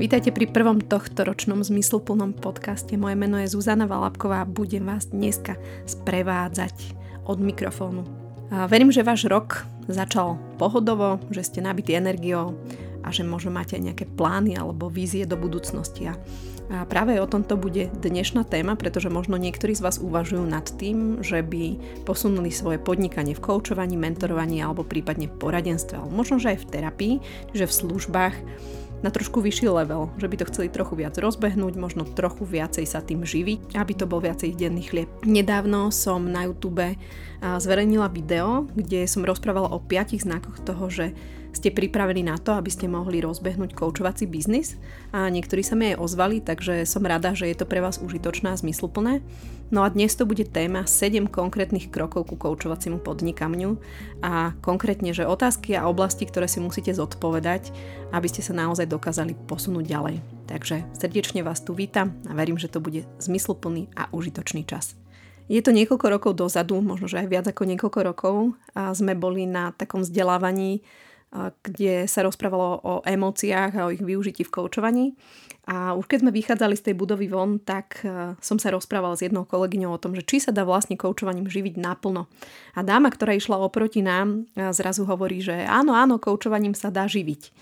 Vítajte pri prvom tohto ročnom zmysluplnom podcaste. Moje meno je Zuzana Valapková a budem vás dneska sprevádzať od mikrofónu. A verím, že váš rok začal pohodovo, že ste nabití energiou a že možno máte aj nejaké plány alebo vízie do budúcnosti. A práve o tomto bude dnešná téma, pretože možno niektorí z vás uvažujú nad tým, že by posunuli svoje podnikanie v koučovaní, mentorovaní alebo prípadne v poradenstve, ale možno, že aj v terapii, že v službách na trošku vyšší level, že by to chceli trochu viac rozbehnúť, možno trochu viacej sa tým živiť, aby to bol viacej denný chlieb. Nedávno som na YouTube zverejnila video, kde som rozprávala o piatich znakoch toho, že ste pripravení na to, aby ste mohli rozbehnúť koučovací biznis a niektorí sa mi aj ozvali, takže som rada, že je to pre vás užitočné a zmysluplné. No a dnes to bude téma 7 konkrétnych krokov ku koučovaciemu podnikaniu a konkrétne, že otázky a oblasti, ktoré si musíte zodpovedať, aby ste sa naozaj dokázali posunúť ďalej. Takže srdečne vás tu vítam a verím, že to bude zmysluplný a užitočný čas. Je to niekoľko rokov dozadu, možno že aj viac ako niekoľko rokov a sme boli na takom vzdelávaní kde sa rozprávalo o emóciách a o ich využití v koučovaní. A už keď sme vychádzali z tej budovy von, tak e, som sa rozprávala s jednou kolegyňou o tom, že či sa dá vlastne koučovaním živiť naplno. A dáma, ktorá išla oproti nám, e, zrazu hovorí, že áno, áno, koučovaním sa dá živiť.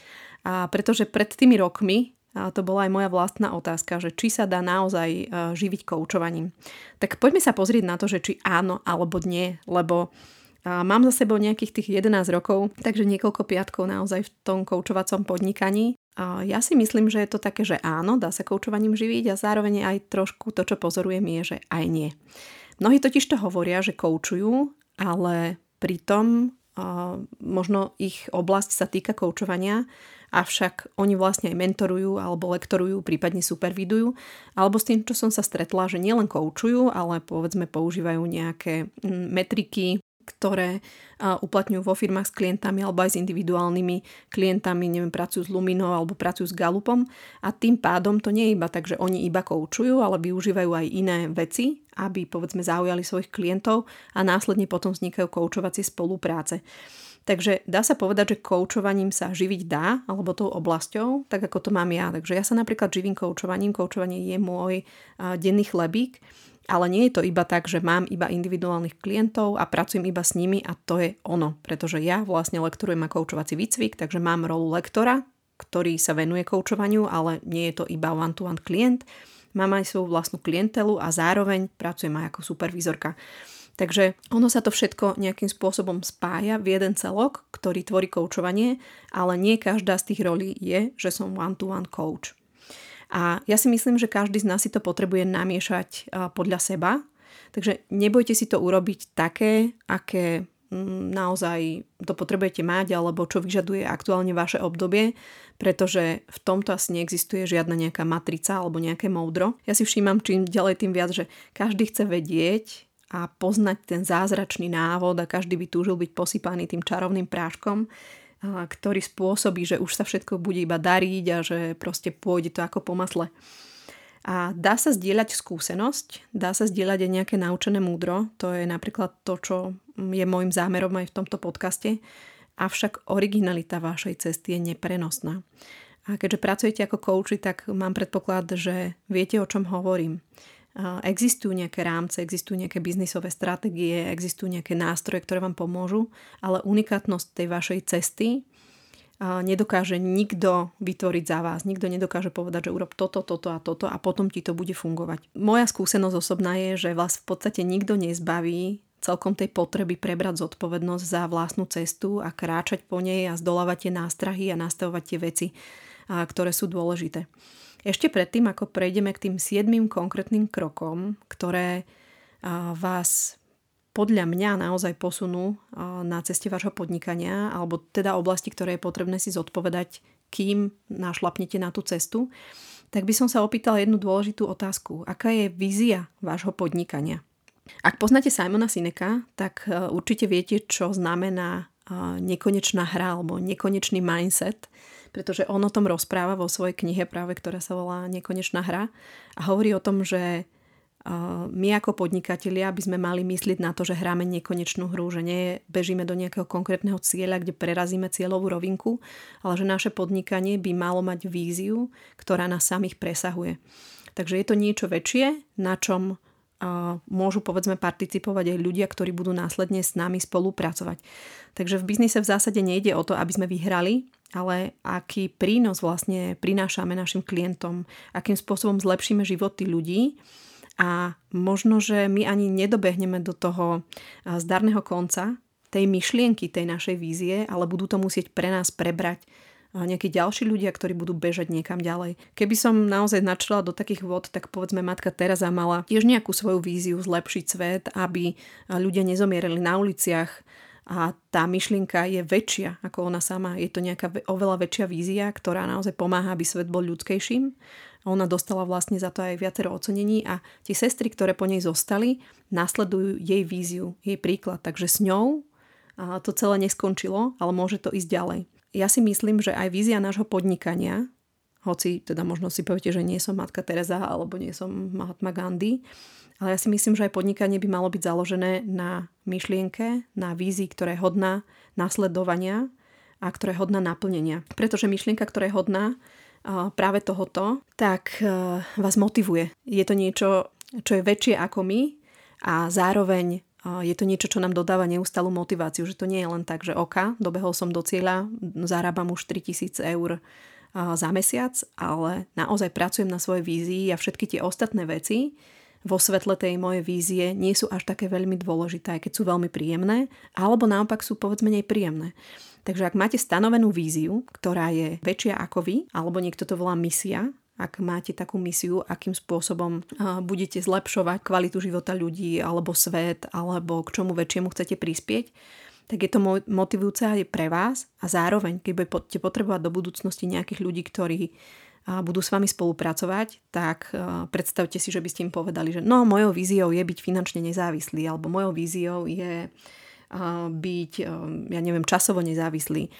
A pretože pred tými rokmi, a to bola aj moja vlastná otázka, že či sa dá naozaj e, živiť koučovaním. Tak poďme sa pozrieť na to, že či áno alebo nie, lebo a mám za sebou nejakých tých 11 rokov, takže niekoľko piatkov naozaj v tom koučovacom podnikaní. A ja si myslím, že je to také, že áno, dá sa koučovaním živiť a zároveň aj trošku to, čo pozorujem, je, že aj nie. Mnohí totiž to hovoria, že koučujú, ale pritom uh, možno ich oblasť sa týka koučovania, avšak oni vlastne aj mentorujú alebo lektorujú, prípadne supervidujú, alebo s tým, čo som sa stretla, že nielen koučujú, ale povedzme používajú nejaké metriky, ktoré uplatňujú vo firmách s klientami alebo aj s individuálnymi klientami, neviem, pracujú s Luminou alebo pracujú s Galupom a tým pádom to nie je iba tak, že oni iba koučujú, ale využívajú aj iné veci, aby povedzme zaujali svojich klientov a následne potom vznikajú koučovacie spolupráce. Takže dá sa povedať, že koučovaním sa živiť dá, alebo tou oblasťou, tak ako to mám ja. Takže ja sa napríklad živím koučovaním, koučovanie je môj denný chlebík ale nie je to iba tak, že mám iba individuálnych klientov a pracujem iba s nimi a to je ono, pretože ja vlastne lektorujem a koučovací výcvik, takže mám rolu lektora, ktorý sa venuje koučovaniu, ale nie je to iba one-to-one klient. Mám aj svoju vlastnú klientelu a zároveň pracujem aj ako supervizorka. Takže ono sa to všetko nejakým spôsobom spája v jeden celok, ktorý tvorí koučovanie, ale nie každá z tých rolí je, že som one-to-one coach. A ja si myslím, že každý z nás si to potrebuje namiešať podľa seba. Takže nebojte si to urobiť také, aké mm, naozaj to potrebujete mať alebo čo vyžaduje aktuálne vaše obdobie, pretože v tomto asi neexistuje žiadna nejaká matrica alebo nejaké moudro. Ja si všímam čím ďalej tým viac, že každý chce vedieť a poznať ten zázračný návod a každý by túžil byť posypaný tým čarovným práškom, ktorý spôsobí, že už sa všetko bude iba dariť a že proste pôjde to ako po masle. A dá sa zdieľať skúsenosť, dá sa zdieľať aj nejaké naučené múdro, to je napríklad to, čo je môjim zámerom aj v tomto podcaste, avšak originalita vašej cesty je neprenosná. A keďže pracujete ako coachi, tak mám predpoklad, že viete, o čom hovorím. Existujú nejaké rámce, existujú nejaké biznisové stratégie, existujú nejaké nástroje, ktoré vám pomôžu, ale unikátnosť tej vašej cesty nedokáže nikto vytvoriť za vás. Nikto nedokáže povedať, že urob toto, toto a toto a potom ti to bude fungovať. Moja skúsenosť osobná je, že vás v podstate nikto nezbaví celkom tej potreby prebrať zodpovednosť za vlastnú cestu a kráčať po nej a zdolávať tie nástrahy a nastavovať tie veci, ktoré sú dôležité. Ešte predtým, ako prejdeme k tým siedmým konkrétnym krokom, ktoré vás podľa mňa naozaj posunú na ceste vášho podnikania, alebo teda oblasti, ktoré je potrebné si zodpovedať, kým našlapnete na tú cestu, tak by som sa opýtala jednu dôležitú otázku. Aká je vízia vášho podnikania? Ak poznáte Simona Sineka, tak e, určite viete, čo znamená nekonečná hra alebo nekonečný mindset pretože on o tom rozpráva vo svojej knihe práve, ktorá sa volá Nekonečná hra a hovorí o tom, že my ako podnikatelia by sme mali myslieť na to, že hráme nekonečnú hru, že nie bežíme do nejakého konkrétneho cieľa, kde prerazíme cieľovú rovinku, ale že naše podnikanie by malo mať víziu, ktorá nás samých presahuje. Takže je to niečo väčšie, na čom môžu povedzme participovať aj ľudia, ktorí budú následne s nami spolupracovať. Takže v biznise v zásade nejde o to, aby sme vyhrali, ale aký prínos vlastne prinášame našim klientom, akým spôsobom zlepšíme životy ľudí a možno, že my ani nedobehneme do toho zdarného konca tej myšlienky, tej našej vízie, ale budú to musieť pre nás prebrať nejakí ďalší ľudia, ktorí budú bežať niekam ďalej. Keby som naozaj načala do takých vod, tak povedzme matka Teresa mala tiež nejakú svoju víziu zlepšiť svet, aby ľudia nezomierali na uliciach, a tá myšlienka je väčšia ako ona sama. Je to nejaká oveľa väčšia vízia, ktorá naozaj pomáha, aby svet bol ľudskejším. Ona dostala vlastne za to aj viacero ocenení a tie sestry, ktoré po nej zostali, nasledujú jej víziu, jej príklad. Takže s ňou to celé neskončilo, ale môže to ísť ďalej ja si myslím, že aj vízia nášho podnikania, hoci teda možno si poviete, že nie som Matka Teresa alebo nie som Mahatma Gandhi, ale ja si myslím, že aj podnikanie by malo byť založené na myšlienke, na vízii, ktorá je hodná nasledovania a ktorá je hodná naplnenia. Pretože myšlienka, ktorá je hodná práve tohoto, tak vás motivuje. Je to niečo, čo je väčšie ako my a zároveň je to niečo, čo nám dodáva neustalú motiváciu, že to nie je len tak, že oka, dobehol som do cieľa, zarábam už 3000 eur za mesiac, ale naozaj pracujem na svojej vízii a všetky tie ostatné veci vo svetle tej mojej vízie nie sú až také veľmi dôležité, aj keď sú veľmi príjemné, alebo naopak sú povedzme príjemné. Takže ak máte stanovenú víziu, ktorá je väčšia ako vy, alebo niekto to volá misia, ak máte takú misiu, akým spôsobom budete zlepšovať kvalitu života ľudí alebo svet, alebo k čomu väčšiemu chcete prispieť, tak je to motivujúce aj pre vás a zároveň, keď budete potrebovať do budúcnosti nejakých ľudí, ktorí budú s vami spolupracovať, tak predstavte si, že by ste im povedali, že no, mojou víziou je byť finančne nezávislý, alebo mojou víziou je byť, ja neviem, časovo nezávislý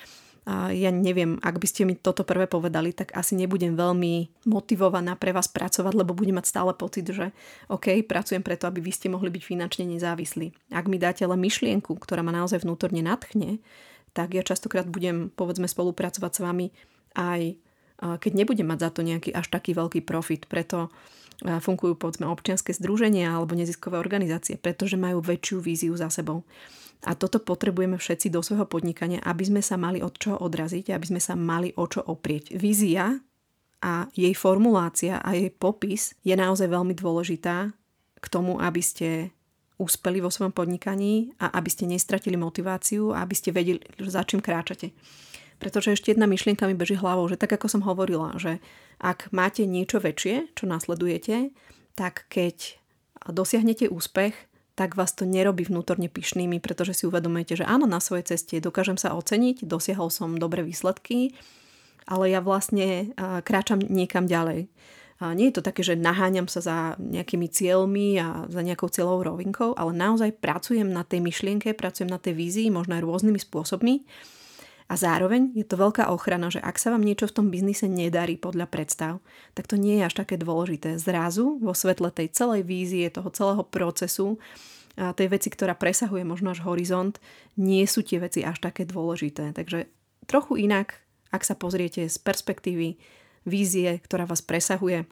a ja neviem, ak by ste mi toto prvé povedali, tak asi nebudem veľmi motivovaná pre vás pracovať, lebo budem mať stále pocit, že OK, pracujem preto, aby vy ste mohli byť finančne nezávislí. Ak mi dáte len myšlienku, ktorá ma naozaj vnútorne natchne, tak ja častokrát budem, povedzme, spolupracovať s vami aj keď nebudem mať za to nejaký až taký veľký profit. Preto fungujú povedzme občianske združenia alebo neziskové organizácie, pretože majú väčšiu víziu za sebou. A toto potrebujeme všetci do svojho podnikania, aby sme sa mali od čoho odraziť, aby sme sa mali o čo oprieť. Vízia a jej formulácia a jej popis je naozaj veľmi dôležitá k tomu, aby ste úspeli vo svojom podnikaní a aby ste nestratili motiváciu a aby ste vedeli, za čím kráčate. Pretože ešte jedna myšlienka mi beží hlavou, že tak ako som hovorila, že ak máte niečo väčšie, čo nasledujete, tak keď dosiahnete úspech, tak vás to nerobí vnútorne pyšnými, pretože si uvedomujete, že áno, na svojej ceste dokážem sa oceniť, dosiahol som dobré výsledky, ale ja vlastne kráčam niekam ďalej. Nie je to také, že naháňam sa za nejakými cieľmi a za nejakou cieľovou rovinkou, ale naozaj pracujem na tej myšlienke, pracujem na tej vízii, možno aj rôznymi spôsobmi a zároveň je to veľká ochrana, že ak sa vám niečo v tom biznise nedarí podľa predstav, tak to nie je až také dôležité. Zrazu vo svetle tej celej vízie, toho celého procesu, a tej veci, ktorá presahuje možno až horizont, nie sú tie veci až také dôležité. Takže trochu inak, ak sa pozriete z perspektívy vízie, ktorá vás presahuje,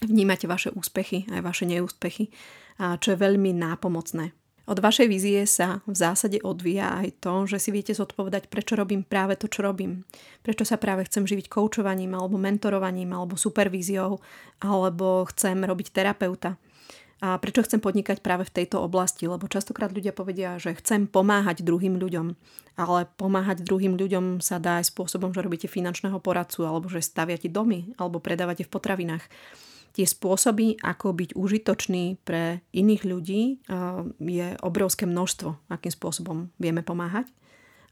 vnímate vaše úspechy aj vaše neúspechy, čo je veľmi nápomocné od vašej vízie sa v zásade odvíja aj to, že si viete zodpovedať, prečo robím práve to, čo robím. Prečo sa práve chcem živiť koučovaním, alebo mentorovaním, alebo supervíziou, alebo chcem robiť terapeuta. A prečo chcem podnikať práve v tejto oblasti? Lebo častokrát ľudia povedia, že chcem pomáhať druhým ľuďom. Ale pomáhať druhým ľuďom sa dá aj spôsobom, že robíte finančného poradcu, alebo že staviate domy, alebo predávate v potravinách tie spôsoby, ako byť užitočný pre iných ľudí, je obrovské množstvo, akým spôsobom vieme pomáhať.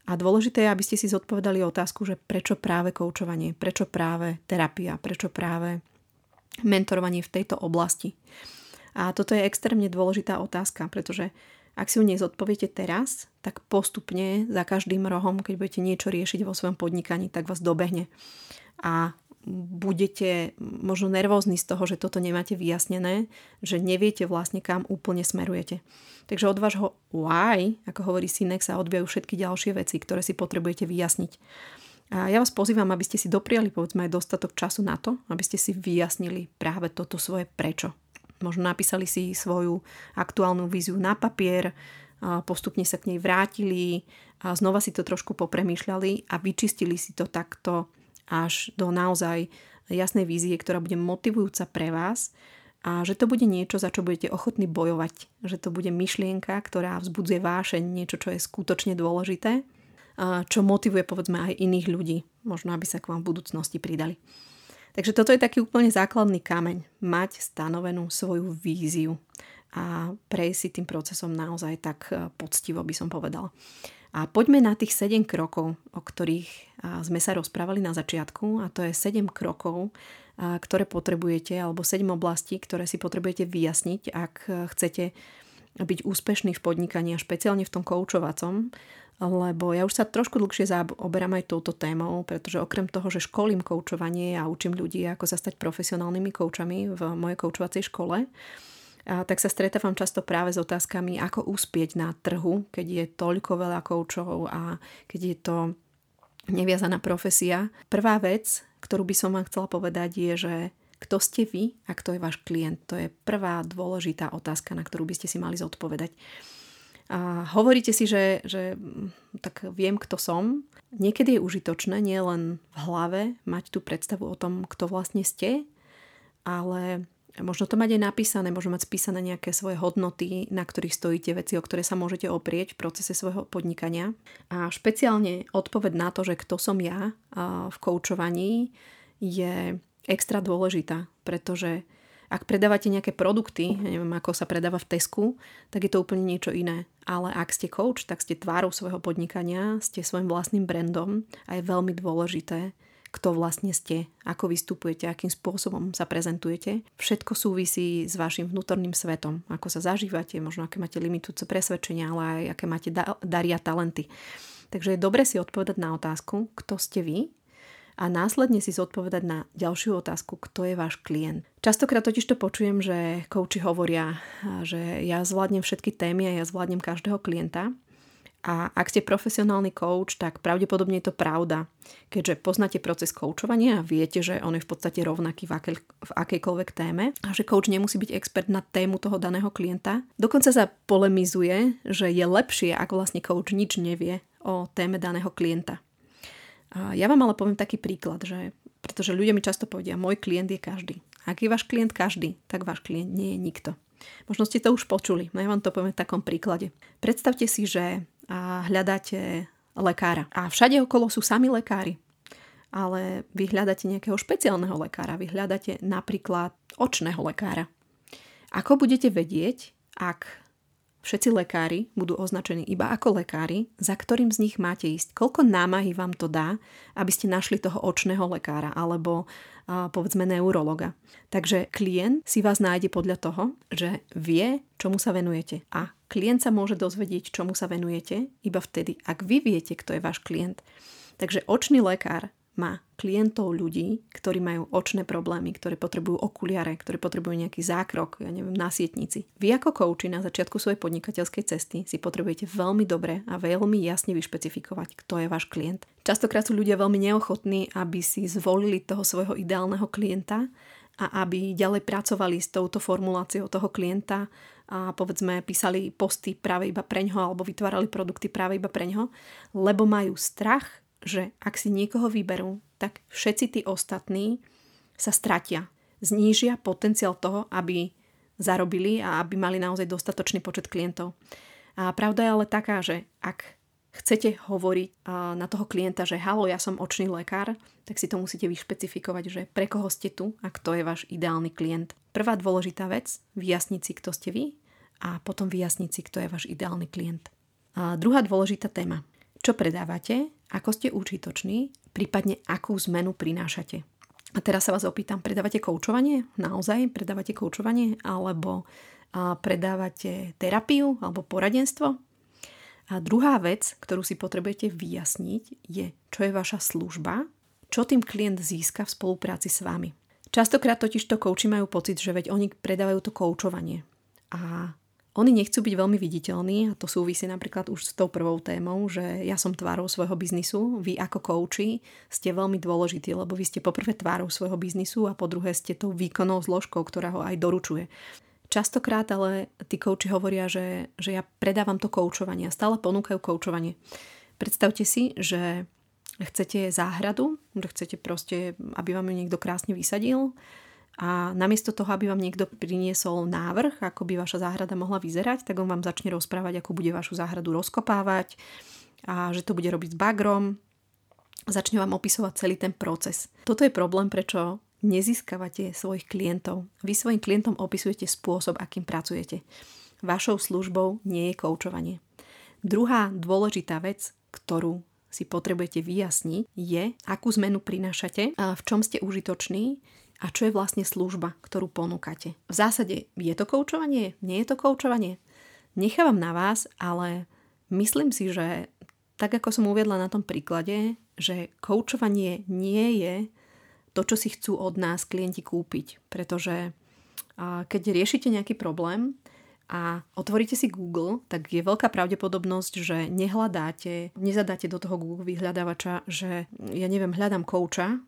A dôležité je, aby ste si zodpovedali otázku, že prečo práve koučovanie, prečo práve terapia, prečo práve mentorovanie v tejto oblasti. A toto je extrémne dôležitá otázka, pretože ak si ju nezodpoviete teraz, tak postupne za každým rohom, keď budete niečo riešiť vo svojom podnikaní, tak vás dobehne. A budete možno nervózni z toho, že toto nemáte vyjasnené, že neviete vlastne kam úplne smerujete. Takže od vášho why, ako hovorí Synek, sa odbijajú všetky ďalšie veci, ktoré si potrebujete vyjasniť. A ja vás pozývam, aby ste si dopriali povedzme aj dostatok času na to, aby ste si vyjasnili práve toto svoje prečo. Možno napísali si svoju aktuálnu víziu na papier, postupne sa k nej vrátili a znova si to trošku popremýšľali a vyčistili si to takto až do naozaj jasnej vízie, ktorá bude motivujúca pre vás a že to bude niečo, za čo budete ochotní bojovať. Že to bude myšlienka, ktorá vzbudzuje vášeň, niečo, čo je skutočne dôležité, čo motivuje povedzme aj iných ľudí, možno aby sa k vám v budúcnosti pridali. Takže toto je taký úplne základný kameň. Mať stanovenú svoju víziu a prejsť si tým procesom naozaj tak e, poctivo by som povedala. A poďme na tých 7 krokov, o ktorých sme sa rozprávali na začiatku a to je 7 krokov, ktoré potrebujete alebo 7 oblastí, ktoré si potrebujete vyjasniť, ak chcete byť úspešný v podnikaní a špeciálne v tom koučovacom, lebo ja už sa trošku dlhšie zaoberám aj touto témou, pretože okrem toho, že školím koučovanie a učím ľudí, ako sa stať profesionálnymi koučami v mojej koučovacej škole, tak sa stretávam často práve s otázkami, ako uspieť na trhu, keď je toľko veľa koučov a keď je to neviazaná profesia. Prvá vec, ktorú by som vám chcela povedať, je, že kto ste vy a kto je váš klient. To je prvá dôležitá otázka, na ktorú by ste si mali zodpovedať. A hovoríte si, že, že mm, tak viem, kto som. Niekedy je užitočné nielen v hlave mať tú predstavu o tom, kto vlastne ste, ale Možno to mať aj napísané, možno mať spísané nejaké svoje hodnoty, na ktorých stojíte, veci, o ktoré sa môžete oprieť v procese svojho podnikania. A špeciálne odpoved na to, že kto som ja v koučovaní, je extra dôležitá, pretože ak predávate nejaké produkty, neviem, ako sa predáva v Tesku, tak je to úplne niečo iné. Ale ak ste coach, tak ste tvárou svojho podnikania, ste svojim vlastným brandom a je veľmi dôležité kto vlastne ste, ako vystupujete, akým spôsobom sa prezentujete. Všetko súvisí s vašim vnútorným svetom, ako sa zažívate, možno aké máte limitujúce presvedčenia, ale aj aké máte da- daria talenty. Takže je dobre si odpovedať na otázku, kto ste vy a následne si zodpovedať na ďalšiu otázku, kto je váš klient. Častokrát totiž to počujem, že kouči hovoria, že ja zvládnem všetky témy a ja zvládnem každého klienta, a ak ste profesionálny coach, tak pravdepodobne je to pravda, keďže poznáte proces koučovania a viete, že on je v podstate rovnaký v, akej, v akejkoľvek téme a že coach nemusí byť expert na tému toho daného klienta. Dokonca sa polemizuje, že je lepšie, ak vlastne coach nič nevie o téme daného klienta. A ja vám ale poviem taký príklad, že pretože ľudia mi často povedia, môj klient je každý. Ak je váš klient každý, tak váš klient nie je nikto. Možno ste to už počuli, no ja vám to poviem v takom príklade. Predstavte si, že a hľadáte lekára. A všade okolo sú sami lekári. Ale vy hľadáte nejakého špeciálneho lekára. Vy hľadáte napríklad očného lekára. Ako budete vedieť, ak všetci lekári budú označení iba ako lekári, za ktorým z nich máte ísť? Koľko námahy vám to dá, aby ste našli toho očného lekára alebo povedzme neurologa. Takže klient si vás nájde podľa toho, že vie, čomu sa venujete. A klient sa môže dozvedieť, čomu sa venujete, iba vtedy, ak vy viete, kto je váš klient. Takže očný lekár má klientov ľudí, ktorí majú očné problémy, ktorí potrebujú okuliare, ktorí potrebujú nejaký zákrok, ja neviem, na sietnici. Vy ako kouči na začiatku svojej podnikateľskej cesty si potrebujete veľmi dobre a veľmi jasne vyšpecifikovať, kto je váš klient. Častokrát sú ľudia veľmi neochotní, aby si zvolili toho svojho ideálneho klienta a aby ďalej pracovali s touto formuláciou toho klienta a povedzme písali posty práve iba preňho alebo vytvárali produkty práve iba preňho, lebo majú strach že ak si niekoho vyberú, tak všetci tí ostatní sa stratia. Znížia potenciál toho, aby zarobili a aby mali naozaj dostatočný počet klientov. A pravda je ale taká, že ak chcete hovoriť na toho klienta, že halo, ja som očný lekár, tak si to musíte vyšpecifikovať, že pre koho ste tu a kto je váš ideálny klient. Prvá dôležitá vec, vyjasniť si, kto ste vy a potom vyjasniť si, kto je váš ideálny klient. A druhá dôležitá téma. Čo predávate ako ste užitoční, prípadne akú zmenu prinášate. A teraz sa vás opýtam, predávate koučovanie? Naozaj predávate koučovanie? Alebo predávate terapiu alebo poradenstvo? A druhá vec, ktorú si potrebujete vyjasniť, je, čo je vaša služba, čo tým klient získa v spolupráci s vami. Častokrát totiž to kouči majú pocit, že veď oni predávajú to koučovanie. A oni nechcú byť veľmi viditeľní a to súvisí napríklad už s tou prvou témou, že ja som tvárou svojho biznisu, vy ako kouči ste veľmi dôležití, lebo vy ste poprvé tvárou svojho biznisu a po druhé ste tou výkonnou zložkou, ktorá ho aj doručuje. Častokrát ale tí kouči hovoria, že, že ja predávam to koučovanie a stále ponúkajú koučovanie. Predstavte si, že chcete záhradu, že chcete proste, aby vám ju niekto krásne vysadil, a namiesto toho, aby vám niekto priniesol návrh, ako by vaša záhrada mohla vyzerať, tak on vám začne rozprávať, ako bude vašu záhradu rozkopávať a že to bude robiť s bagrom. Začne vám opisovať celý ten proces. Toto je problém, prečo nezískavate svojich klientov. Vy svojim klientom opisujete spôsob, akým pracujete. Vašou službou nie je koučovanie. Druhá dôležitá vec, ktorú si potrebujete vyjasniť, je, akú zmenu prinášate, v čom ste užitoční a čo je vlastne služba, ktorú ponúkate. V zásade je to koučovanie, nie je to koučovanie. Nechávam na vás, ale myslím si, že tak ako som uviedla na tom príklade, že koučovanie nie je to, čo si chcú od nás klienti kúpiť. Pretože keď riešite nejaký problém a otvoríte si Google, tak je veľká pravdepodobnosť, že nehľadáte, nezadáte do toho Google vyhľadávača, že ja neviem, hľadám kouča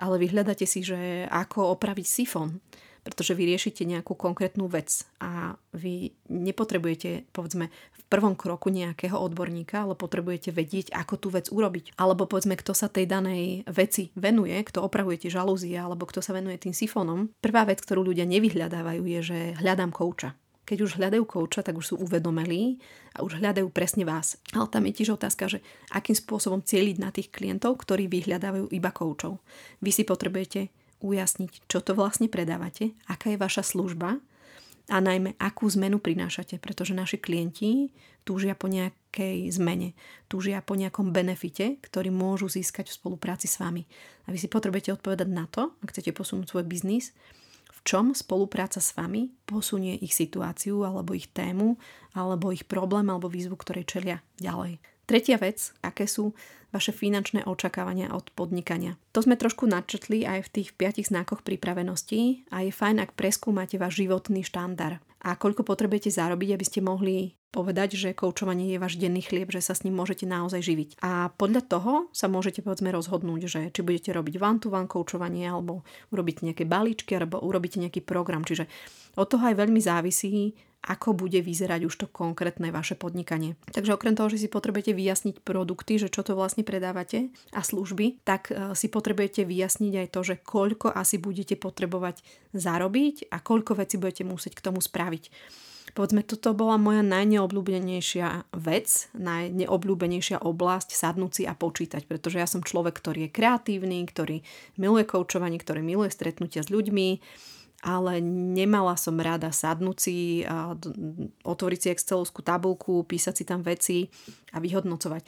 ale vyhľadáte si, že ako opraviť sifón, pretože vy riešite nejakú konkrétnu vec a vy nepotrebujete, povedzme, v prvom kroku nejakého odborníka, ale potrebujete vedieť, ako tú vec urobiť. Alebo povedzme, kto sa tej danej veci venuje, kto opravuje tie žalúzie, alebo kto sa venuje tým sifónom. Prvá vec, ktorú ľudia nevyhľadávajú, je, že hľadám kouča keď už hľadajú kouča, tak už sú uvedomelí a už hľadajú presne vás. Ale tam je tiež otázka, že akým spôsobom cieliť na tých klientov, ktorí vyhľadávajú iba koučov. Vy si potrebujete ujasniť, čo to vlastne predávate, aká je vaša služba a najmä akú zmenu prinášate, pretože naši klienti túžia po nejakej zmene, túžia po nejakom benefite, ktorý môžu získať v spolupráci s vami. A vy si potrebujete odpovedať na to, ak chcete posunúť svoj biznis, v čom spolupráca s vami posunie ich situáciu alebo ich tému alebo ich problém alebo výzvu, ktorej čelia ďalej. Tretia vec, aké sú vaše finančné očakávania od podnikania. To sme trošku nadčetli aj v tých piatich znakoch pripravenosti a je fajn, ak preskúmate váš životný štandard a koľko potrebujete zarobiť, aby ste mohli povedať, že koučovanie je váš denný chlieb, že sa s ním môžete naozaj živiť. A podľa toho sa môžete povedzme rozhodnúť, že či budete robiť one-to-one koučovanie, alebo urobíte nejaké balíčky, alebo urobíte nejaký program. Čiže od toho aj veľmi závisí, ako bude vyzerať už to konkrétne vaše podnikanie. Takže okrem toho, že si potrebujete vyjasniť produkty, že čo to vlastne predávate a služby, tak e, si potrebujete vyjasniť aj to, že koľko asi budete potrebovať zarobiť a koľko veci budete musieť k tomu spraviť. Povedzme, toto bola moja najneobľúbenejšia vec, najneobľúbenejšia oblasť sadnúť si a počítať, pretože ja som človek, ktorý je kreatívny, ktorý miluje koučovanie, ktorý miluje stretnutia s ľuďmi, ale nemala som rada sadnúť si, otvoriť si excelovskú tabulku, písať si tam veci a vyhodnocovať.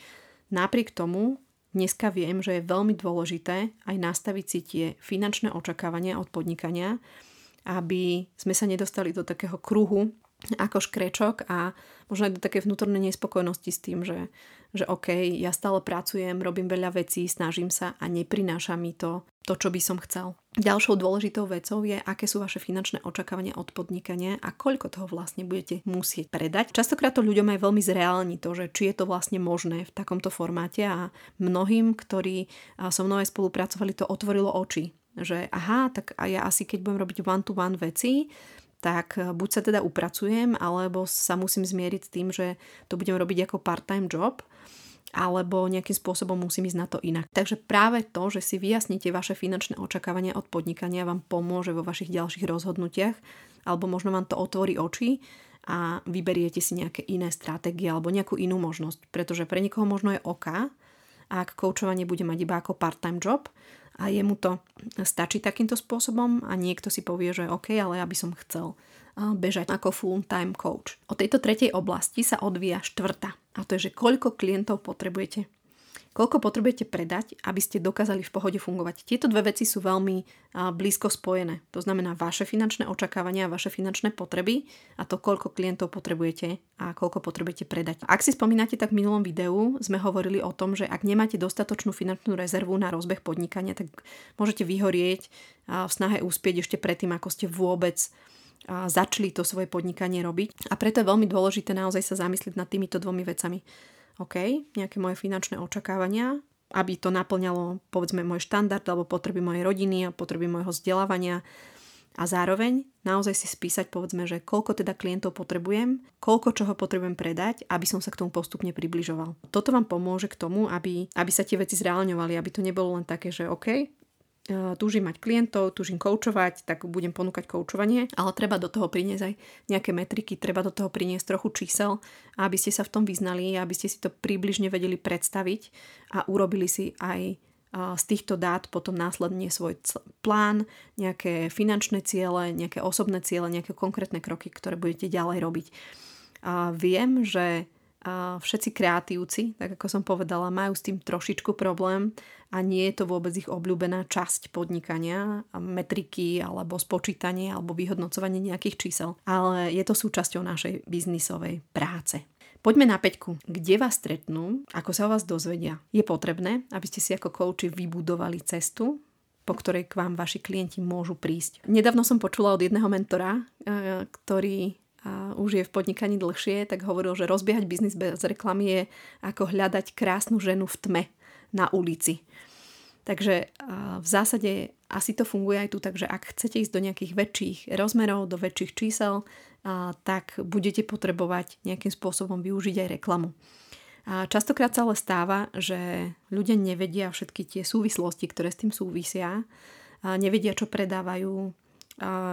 Napriek tomu dneska viem, že je veľmi dôležité aj nastaviť si tie finančné očakávania od podnikania, aby sme sa nedostali do takého kruhu ako škrečok a možno aj do také vnútornej nespokojnosti s tým, že, že OK, ja stále pracujem, robím veľa vecí, snažím sa a neprináša mi to to, čo by som chcel. Ďalšou dôležitou vecou je, aké sú vaše finančné očakávania od podnikania a koľko toho vlastne budete musieť predať. Častokrát to ľuďom aj veľmi zreálni to, že či je to vlastne možné v takomto formáte a mnohým, ktorí so mnou aj spolupracovali, to otvorilo oči. Že aha, tak ja asi keď budem robiť one-to-one veci, tak eh, buď sa teda upracujem, alebo sa musím zmieriť s tým, že to budem robiť ako part-time job, alebo nejakým spôsobom musím ísť na to inak. Takže práve to, že si vyjasnite vaše finančné očakávania od podnikania vám pomôže vo vašich ďalších rozhodnutiach, alebo možno vám to otvorí oči a vyberiete si nejaké iné stratégie alebo nejakú inú možnosť. Pretože pre niekoho možno je oka, ak koučovanie bude mať iba ako part-time job a jemu to stačí takýmto spôsobom a niekto si povie, že OK, ale ja by som chcel bežať ako full-time coach. O tejto tretej oblasti sa odvíja štvrtá a to je, že koľko klientov potrebujete. Koľko potrebujete predať, aby ste dokázali v pohode fungovať. Tieto dve veci sú veľmi blízko spojené. To znamená vaše finančné očakávania, vaše finančné potreby a to, koľko klientov potrebujete a koľko potrebujete predať. Ak si spomínate, tak v minulom videu sme hovorili o tom, že ak nemáte dostatočnú finančnú rezervu na rozbeh podnikania, tak môžete vyhorieť v snahe úspieť ešte predtým, ako ste vôbec začali to svoje podnikanie robiť. A preto je veľmi dôležité naozaj sa zamyslieť nad týmito dvomi vecami. OK, nejaké moje finančné očakávania, aby to naplňalo povedzme môj štandard alebo potreby mojej rodiny a potreby môjho vzdelávania a zároveň naozaj si spísať povedzme, že koľko teda klientov potrebujem, koľko čoho potrebujem predať, aby som sa k tomu postupne približoval. Toto vám pomôže k tomu, aby, aby sa tie veci zreálňovali, aby to nebolo len také, že OK, túžim mať klientov, túžim koučovať, tak budem ponúkať koučovanie, ale treba do toho priniesť aj nejaké metriky, treba do toho priniesť trochu čísel, aby ste sa v tom vyznali, aby ste si to približne vedeli predstaviť a urobili si aj e, z týchto dát potom následne svoj plán, nejaké finančné ciele, nejaké osobné ciele, nejaké konkrétne kroky, ktoré budete ďalej robiť. A viem, že všetci kreatívci, tak ako som povedala, majú s tým trošičku problém a nie je to vôbec ich obľúbená časť podnikania, metriky alebo spočítanie alebo vyhodnocovanie nejakých čísel. Ale je to súčasťou našej biznisovej práce. Poďme na peťku. Kde vás stretnú? Ako sa o vás dozvedia? Je potrebné, aby ste si ako kouči vybudovali cestu, po ktorej k vám vaši klienti môžu prísť. Nedávno som počula od jedného mentora, e, ktorý a už je v podnikaní dlhšie, tak hovoril, že rozbiehať biznis bez reklamy je ako hľadať krásnu ženu v tme na ulici. Takže v zásade asi to funguje aj tu, takže ak chcete ísť do nejakých väčších rozmerov, do väčších čísel, tak budete potrebovať nejakým spôsobom využiť aj reklamu. Častokrát sa ale stáva, že ľudia nevedia všetky tie súvislosti, ktoré s tým súvisia, nevedia, čo predávajú,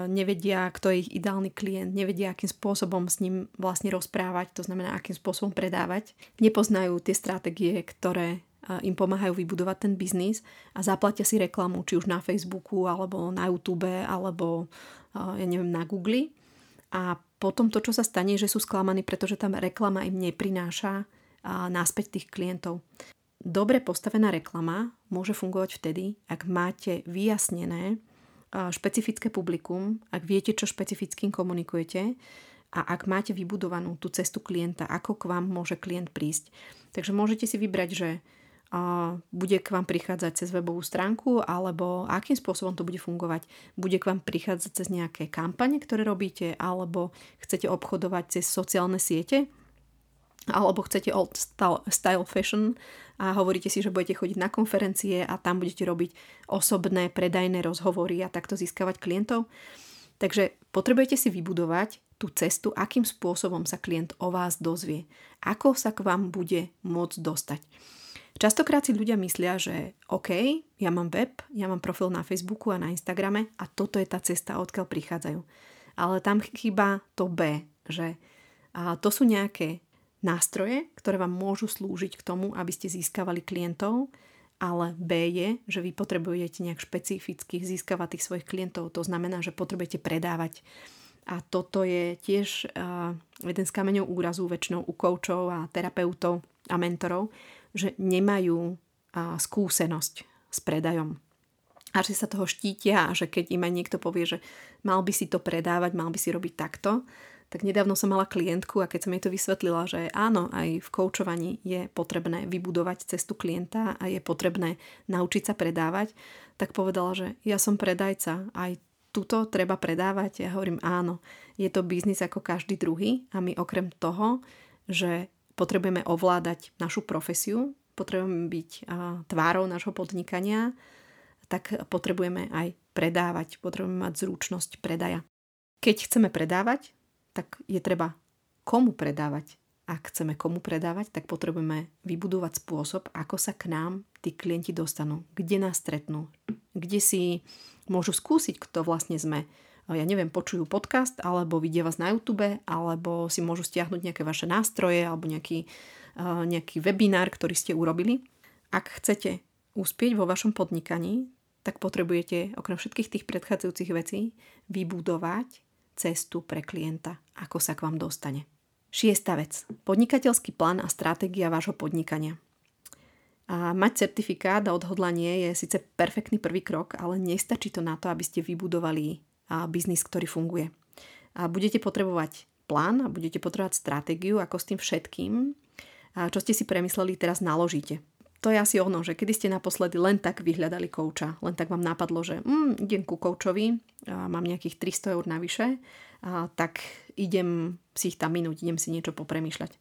nevedia, kto je ich ideálny klient, nevedia, akým spôsobom s ním vlastne rozprávať, to znamená, akým spôsobom predávať. Nepoznajú tie stratégie, ktoré im pomáhajú vybudovať ten biznis a zaplatia si reklamu, či už na Facebooku, alebo na YouTube, alebo ja neviem, na Google. A potom to, čo sa stane, že sú sklamaní, pretože tam reklama im neprináša náspäť tých klientov. Dobre postavená reklama môže fungovať vtedy, ak máte vyjasnené, špecifické publikum, ak viete, čo špecifickým komunikujete a ak máte vybudovanú tú cestu klienta, ako k vám môže klient prísť. Takže môžete si vybrať, že bude k vám prichádzať cez webovú stránku alebo akým spôsobom to bude fungovať. Bude k vám prichádzať cez nejaké kampane, ktoré robíte alebo chcete obchodovať cez sociálne siete alebo chcete old style fashion a hovoríte si, že budete chodiť na konferencie a tam budete robiť osobné predajné rozhovory a takto získavať klientov. Takže potrebujete si vybudovať tú cestu, akým spôsobom sa klient o vás dozvie, ako sa k vám bude môcť dostať. Častokrát si ľudia myslia, že OK, ja mám web, ja mám profil na Facebooku a na Instagrame a toto je tá cesta, odkiaľ prichádzajú. Ale tam chýba to B, že a to sú nejaké nástroje, ktoré vám môžu slúžiť k tomu, aby ste získavali klientov, ale B je, že vy potrebujete nejak špecificky získavať tých svojich klientov. To znamená, že potrebujete predávať. A toto je tiež uh, jeden z kameňov úrazu väčšinou u koučov a terapeutov a mentorov, že nemajú uh, skúsenosť s predajom. A že sa toho štítia a že keď im aj niekto povie, že mal by si to predávať, mal by si robiť takto, tak nedávno som mala klientku a keď som jej to vysvetlila, že áno, aj v koučovaní je potrebné vybudovať cestu klienta a je potrebné naučiť sa predávať, tak povedala, že ja som predajca, aj tuto treba predávať. Ja hovorím áno, je to biznis ako každý druhý a my okrem toho, že potrebujeme ovládať našu profesiu, potrebujeme byť tvárou nášho podnikania, tak potrebujeme aj predávať, potrebujeme mať zručnosť predaja. Keď chceme predávať, tak je treba komu predávať. Ak chceme komu predávať, tak potrebujeme vybudovať spôsob, ako sa k nám tí klienti dostanú, kde nás stretnú, kde si môžu skúsiť, kto vlastne sme. Ja neviem, počujú podcast, alebo vidia vás na YouTube, alebo si môžu stiahnuť nejaké vaše nástroje, alebo nejaký, nejaký webinár, ktorý ste urobili. Ak chcete uspieť vo vašom podnikaní, tak potrebujete okrem všetkých tých predchádzajúcich vecí vybudovať cestu pre klienta, ako sa k vám dostane. Šiesta vec. Podnikateľský plán a stratégia vášho podnikania. A mať certifikát a odhodlanie je síce perfektný prvý krok, ale nestačí to na to, aby ste vybudovali biznis, ktorý funguje. A budete potrebovať plán a budete potrebovať stratégiu, ako s tým všetkým, čo ste si premysleli, teraz naložíte. To je asi ono, že kedy ste naposledy len tak vyhľadali kouča, len tak vám napadlo, že mm, idem ku koučovi, a mám nejakých 300 eur navyše, a tak idem si ich tam minúť, idem si niečo popremýšľať.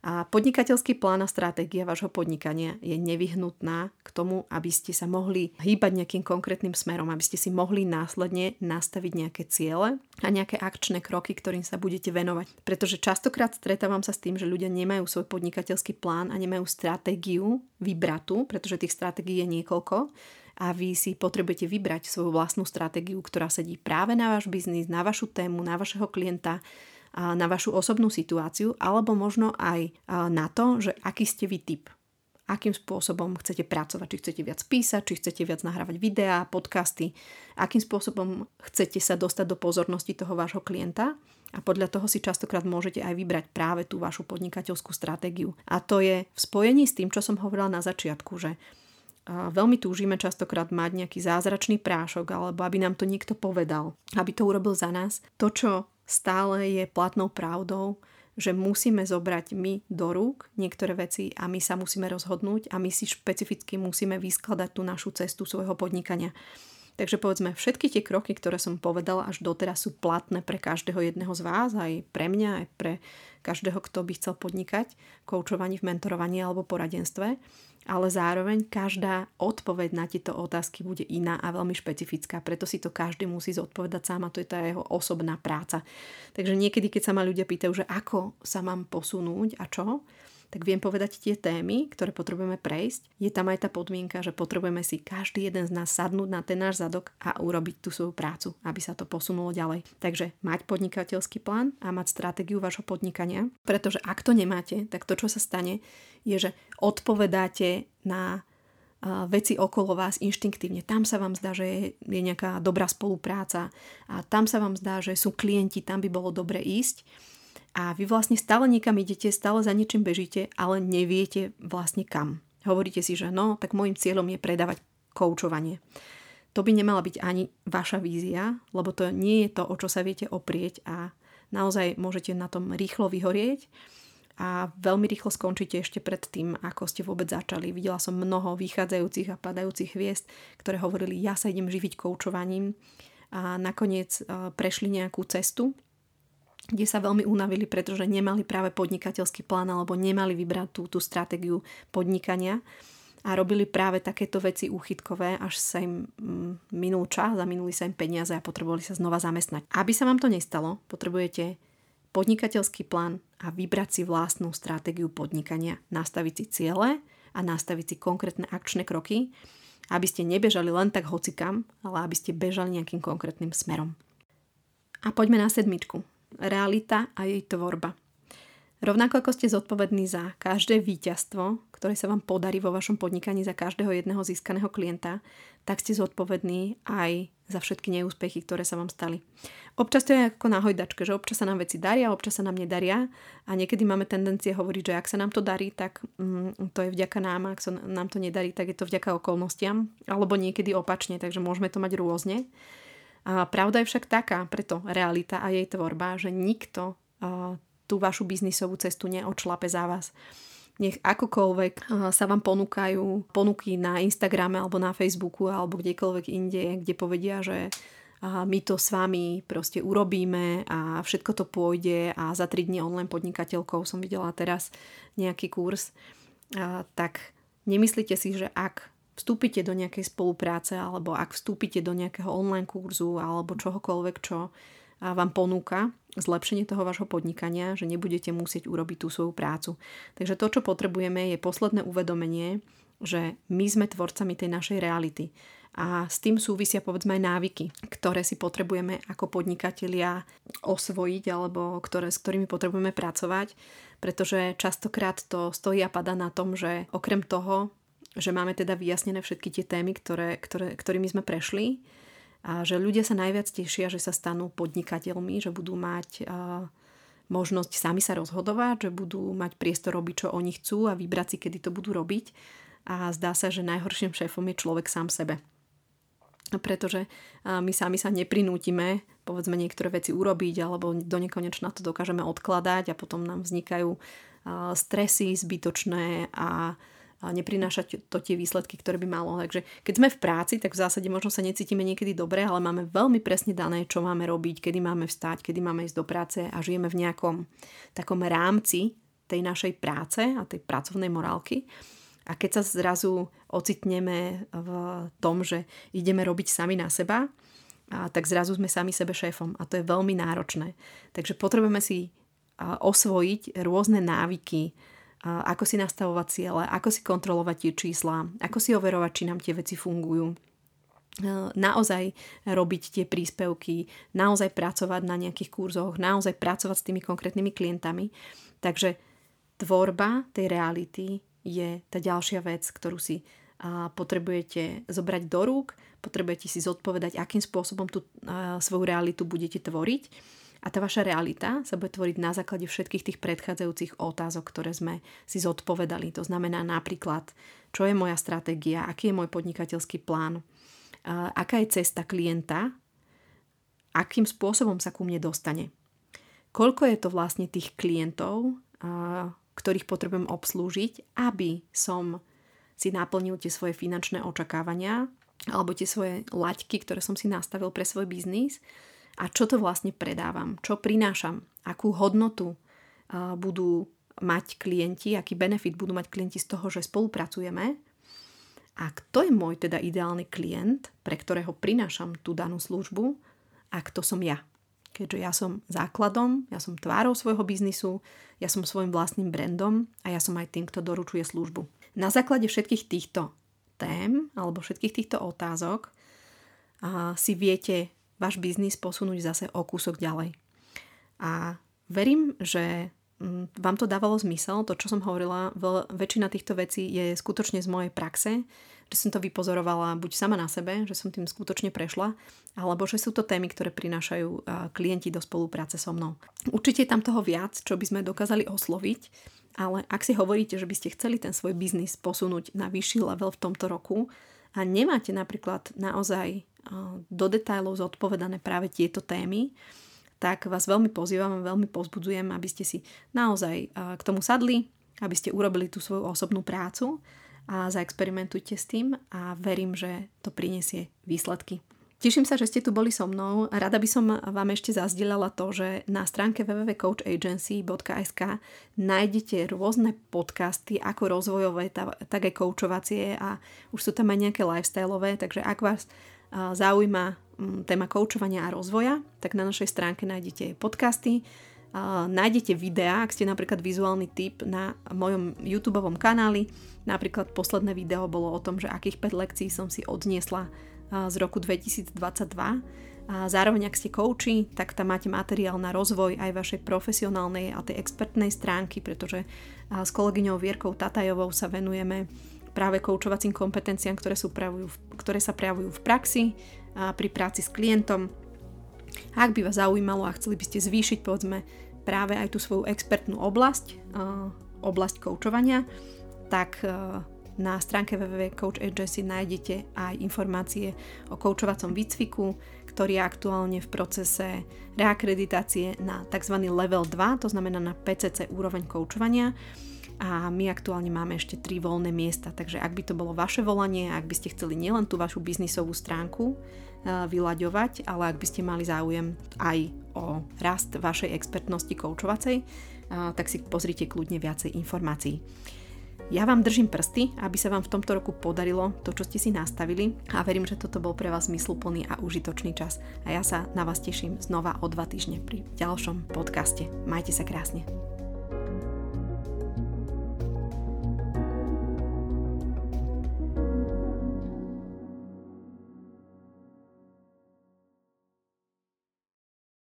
A podnikateľský plán a stratégia vášho podnikania je nevyhnutná k tomu, aby ste sa mohli hýbať nejakým konkrétnym smerom, aby ste si mohli následne nastaviť nejaké ciele a nejaké akčné kroky, ktorým sa budete venovať. Pretože častokrát stretávam sa s tým, že ľudia nemajú svoj podnikateľský plán a nemajú stratégiu vybratú, pretože tých stratégií je niekoľko a vy si potrebujete vybrať svoju vlastnú stratégiu, ktorá sedí práve na váš biznis, na vašu tému, na vašeho klienta, na vašu osobnú situáciu, alebo možno aj na to, že aký ste vy typ. Akým spôsobom chcete pracovať, či chcete viac písať, či chcete viac nahrávať videá, podcasty, akým spôsobom chcete sa dostať do pozornosti toho vášho klienta a podľa toho si častokrát môžete aj vybrať práve tú vašu podnikateľskú stratégiu. A to je v spojení s tým, čo som hovorila na začiatku, že veľmi túžime častokrát mať nejaký zázračný prášok alebo aby nám to niekto povedal, aby to urobil za nás. To, čo stále je platnou pravdou, že musíme zobrať my do rúk niektoré veci a my sa musíme rozhodnúť a my si špecificky musíme vyskladať tú našu cestu svojho podnikania. Takže povedzme, všetky tie kroky, ktoré som povedala až doteraz sú platné pre každého jedného z vás, aj pre mňa, aj pre každého, kto by chcel podnikať, koučovaní v mentorovaní alebo poradenstve ale zároveň každá odpoveď na tieto otázky bude iná a veľmi špecifická, preto si to každý musí zodpovedať sám a to je tá jeho osobná práca. Takže niekedy, keď sa ma ľudia pýtajú, že ako sa mám posunúť a čo, tak viem povedať tie témy, ktoré potrebujeme prejsť. Je tam aj tá podmienka, že potrebujeme si každý jeden z nás sadnúť na ten náš zadok a urobiť tú svoju prácu, aby sa to posunulo ďalej. Takže mať podnikateľský plán a mať stratégiu vašho podnikania, pretože ak to nemáte, tak to, čo sa stane, je, že odpovedáte na veci okolo vás inštinktívne. Tam sa vám zdá, že je, nejaká dobrá spolupráca a tam sa vám zdá, že sú klienti, tam by bolo dobre ísť a vy vlastne stále niekam idete, stále za niečím bežíte, ale neviete vlastne kam. Hovoríte si, že no, tak môjim cieľom je predávať koučovanie. To by nemala byť ani vaša vízia, lebo to nie je to, o čo sa viete oprieť a naozaj môžete na tom rýchlo vyhorieť a veľmi rýchlo skončíte ešte pred tým, ako ste vôbec začali. Videla som mnoho vychádzajúcich a padajúcich hviezd, ktoré hovorili, ja sa idem živiť koučovaním a nakoniec e, prešli nejakú cestu kde sa veľmi unavili, pretože nemali práve podnikateľský plán alebo nemali vybrať tú, tú stratégiu podnikania a robili práve takéto veci úchytkové, až sa im mm, minul čas a minuli sa im peniaze a potrebovali sa znova zamestnať. Aby sa vám to nestalo, potrebujete podnikateľský plán a vybrať si vlastnú stratégiu podnikania, nastaviť si ciele a nastaviť si konkrétne akčné kroky, aby ste nebežali len tak hocikam, ale aby ste bežali nejakým konkrétnym smerom. A poďme na sedmičku realita a jej tvorba. Rovnako ako ste zodpovední za každé víťazstvo, ktoré sa vám podarí vo vašom podnikaní za každého jedného získaného klienta, tak ste zodpovední aj za všetky neúspechy, ktoré sa vám stali. Občas to je ako na hojdačke, že občas sa nám veci daria, občas sa nám nedaria a niekedy máme tendencie hovoriť, že ak sa nám to darí, tak mm, to je vďaka nám, ak sa nám to nedarí, tak je to vďaka okolnostiam, alebo niekedy opačne, takže môžeme to mať rôzne. A pravda je však taká, preto realita a jej tvorba, že nikto tú vašu biznisovú cestu neodšlape za vás. Nech akokoľvek sa vám ponúkajú ponuky na Instagrame alebo na Facebooku alebo kdekoľvek inde, kde povedia, že my to s vami proste urobíme a všetko to pôjde a za 3 dní online podnikateľkou som videla teraz nejaký kurz, tak nemyslíte si, že ak vstúpite do nejakej spolupráce alebo ak vstúpite do nejakého online kurzu alebo čohokoľvek, čo vám ponúka zlepšenie toho vášho podnikania, že nebudete musieť urobiť tú svoju prácu. Takže to, čo potrebujeme, je posledné uvedomenie, že my sme tvorcami tej našej reality. A s tým súvisia povedzme aj návyky, ktoré si potrebujeme ako podnikatelia osvojiť alebo ktoré, s ktorými potrebujeme pracovať, pretože častokrát to stojí a pada na tom, že okrem toho, že máme teda vyjasnené všetky tie témy, ktoré, ktoré, ktorými sme prešli a že ľudia sa najviac tešia, že sa stanú podnikateľmi, že budú mať uh, možnosť sami sa rozhodovať, že budú mať priestor robiť, čo oni chcú a vybrať si, kedy to budú robiť. a zdá sa, že najhorším šéfom je človek sám sebe. Pretože my sami sa neprinútime, povedzme, niektoré veci urobiť, alebo do nekonečna to dokážeme odkladať a potom nám vznikajú stresy zbytočné a neprinášať to tie výsledky, ktoré by malo. Takže keď sme v práci, tak v zásade možno sa necítime niekedy dobre, ale máme veľmi presne dané, čo máme robiť, kedy máme vstať, kedy máme ísť do práce a žijeme v nejakom takom rámci tej našej práce a tej pracovnej morálky. A keď sa zrazu ocitneme v tom, že ideme robiť sami na seba, a tak zrazu sme sami sebe šéfom a to je veľmi náročné. Takže potrebujeme si osvojiť rôzne návyky, ako si nastavovať ciele, ako si kontrolovať tie čísla, ako si overovať, či nám tie veci fungujú naozaj robiť tie príspevky, naozaj pracovať na nejakých kurzoch, naozaj pracovať s tými konkrétnymi klientami. Takže tvorba tej reality je tá ďalšia vec, ktorú si potrebujete zobrať do rúk, potrebujete si zodpovedať, akým spôsobom tú svoju realitu budete tvoriť a tá vaša realita sa bude tvoriť na základe všetkých tých predchádzajúcich otázok, ktoré sme si zodpovedali. To znamená napríklad, čo je moja stratégia, aký je môj podnikateľský plán, aká je cesta klienta, akým spôsobom sa ku mne dostane. Koľko je to vlastne tých klientov, ktorých potrebujem obslúžiť, aby som si naplnil tie svoje finančné očakávania alebo tie svoje laťky, ktoré som si nastavil pre svoj biznis a čo to vlastne predávam, čo prinášam, akú hodnotu budú mať klienti, aký benefit budú mať klienti z toho, že spolupracujeme? A kto je môj teda ideálny klient, pre ktorého prinášam tú danú službu? A kto som ja. Keďže ja som základom, ja som tvárou svojho biznisu, ja som svojim vlastným brandom a ja som aj tým, kto doručuje službu. Na základe všetkých týchto tém alebo všetkých týchto otázok a si viete váš biznis posunúť zase o kúsok ďalej. A verím, že mm, vám to dávalo zmysel, to, čo som hovorila, väčšina týchto vecí je skutočne z mojej praxe, že som to vypozorovala buď sama na sebe, že som tým skutočne prešla, alebo že sú to témy, ktoré prinášajú klienti do spolupráce so mnou. Určite je tam toho viac, čo by sme dokázali osloviť, ale ak si hovoríte, že by ste chceli ten svoj biznis posunúť na vyšší level v tomto roku a nemáte napríklad naozaj do detajlov zodpovedané práve tieto témy, tak vás veľmi pozývam a veľmi pozbudzujem, aby ste si naozaj k tomu sadli, aby ste urobili tú svoju osobnú prácu a zaexperimentujte s tým a verím, že to prinesie výsledky. Teším sa, že ste tu boli so mnou. Rada by som vám ešte zazdieľala to, že na stránke www.coachagency.sk nájdete rôzne podcasty, ako rozvojové, tak aj coachovacie a už sú tam aj nejaké lifestyleové, takže ak vás zaujíma mm, téma koučovania a rozvoja, tak na našej stránke nájdete podcasty, nájdete videá, ak ste napríklad vizuálny typ na mojom YouTube kanáli. Napríklad posledné video bolo o tom, že akých 5 lekcií som si odniesla z roku 2022. A zároveň, ak ste kouči, tak tam máte materiál na rozvoj aj vašej profesionálnej a tej expertnej stránky, pretože s kolegyňou Vierkou Tatajovou sa venujeme práve koučovacím kompetenciám, ktoré, sú pravujú, ktoré sa prejavujú v praxi a pri práci s klientom. Ak by vás zaujímalo a chceli by ste zvýšiť povedzme práve aj tú svoju expertnú oblasť, oblasť koučovania, tak na stránke www.coachagency nájdete aj informácie o koučovacom výcviku, ktorý je aktuálne v procese reakreditácie na tzv. level 2, to znamená na PCC úroveň koučovania a my aktuálne máme ešte 3 voľné miesta, takže ak by to bolo vaše volanie, ak by ste chceli nielen tú vašu biznisovú stránku uh, vyľaďovať, ale ak by ste mali záujem aj o rast vašej expertnosti koučovacej, uh, tak si pozrite kľudne viacej informácií. Ja vám držím prsty, aby sa vám v tomto roku podarilo to, čo ste si nastavili a verím, že toto bol pre vás zmysluplný a užitočný čas. A ja sa na vás teším znova o dva týždne pri ďalšom podcaste. Majte sa krásne.